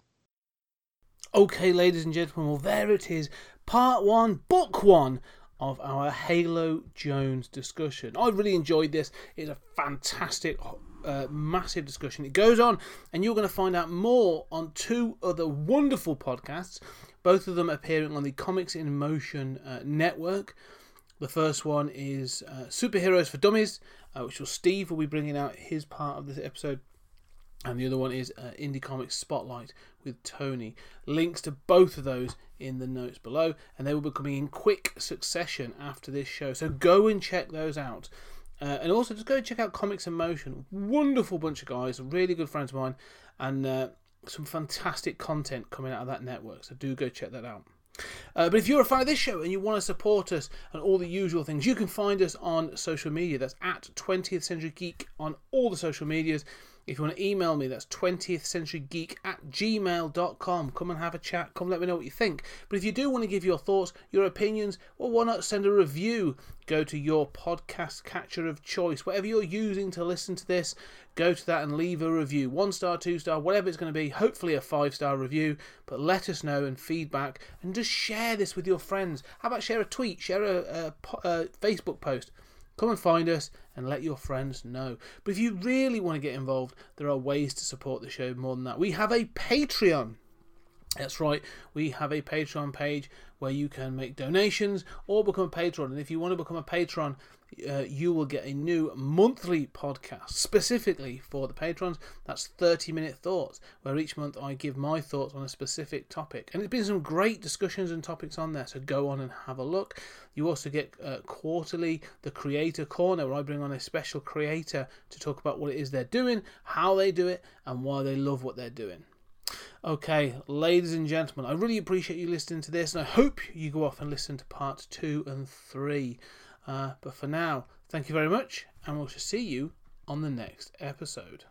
Okay, ladies and gentlemen, well, there it is. Part one, book one of our Halo Jones discussion. I really enjoyed this. It's a fantastic, uh, massive discussion. It goes on, and you're going to find out more on two other wonderful podcasts, both of them appearing on the Comics in Motion uh, network. The first one is uh, Superheroes for Dummies, uh, which will Steve will be bringing out his part of this episode and the other one is uh, Indie Comics Spotlight with Tony. Links to both of those in the notes below, and they will be coming in quick succession after this show. So go and check those out. Uh, and also just go check out Comics in Motion. Wonderful bunch of guys, really good friends of mine, and uh, some fantastic content coming out of that network. So do go check that out. Uh, but if you're a fan of this show and you want to support us and all the usual things, you can find us on social media. That's at 20th Century Geek on all the social medias. If you want to email me, that's 20th Century Geek at gmail.com. Come and have a chat. Come let me know what you think. But if you do want to give your thoughts, your opinions, well, why not send a review? Go to your podcast catcher of choice. Whatever you're using to listen to this, go to that and leave a review. One star, two star, whatever it's going to be. Hopefully a five star review. But let us know and feedback and just share this with your friends. How about share a tweet, share a, a, a Facebook post? Come and find us and let your friends know. But if you really want to get involved, there are ways to support the show more than that. We have a Patreon. That's right, we have a Patreon page where you can make donations or become a patron. And if you want to become a patron, uh, you will get a new monthly podcast specifically for the patrons. That's 30 minute thoughts, where each month I give my thoughts on a specific topic. And it's been some great discussions and topics on there, so go on and have a look. You also get uh, quarterly the Creator Corner, where I bring on a special creator to talk about what it is they're doing, how they do it, and why they love what they're doing. Okay, ladies and gentlemen, I really appreciate you listening to this, and I hope you go off and listen to part two and three. Uh, but for now, thank you very much, and we'll see you on the next episode.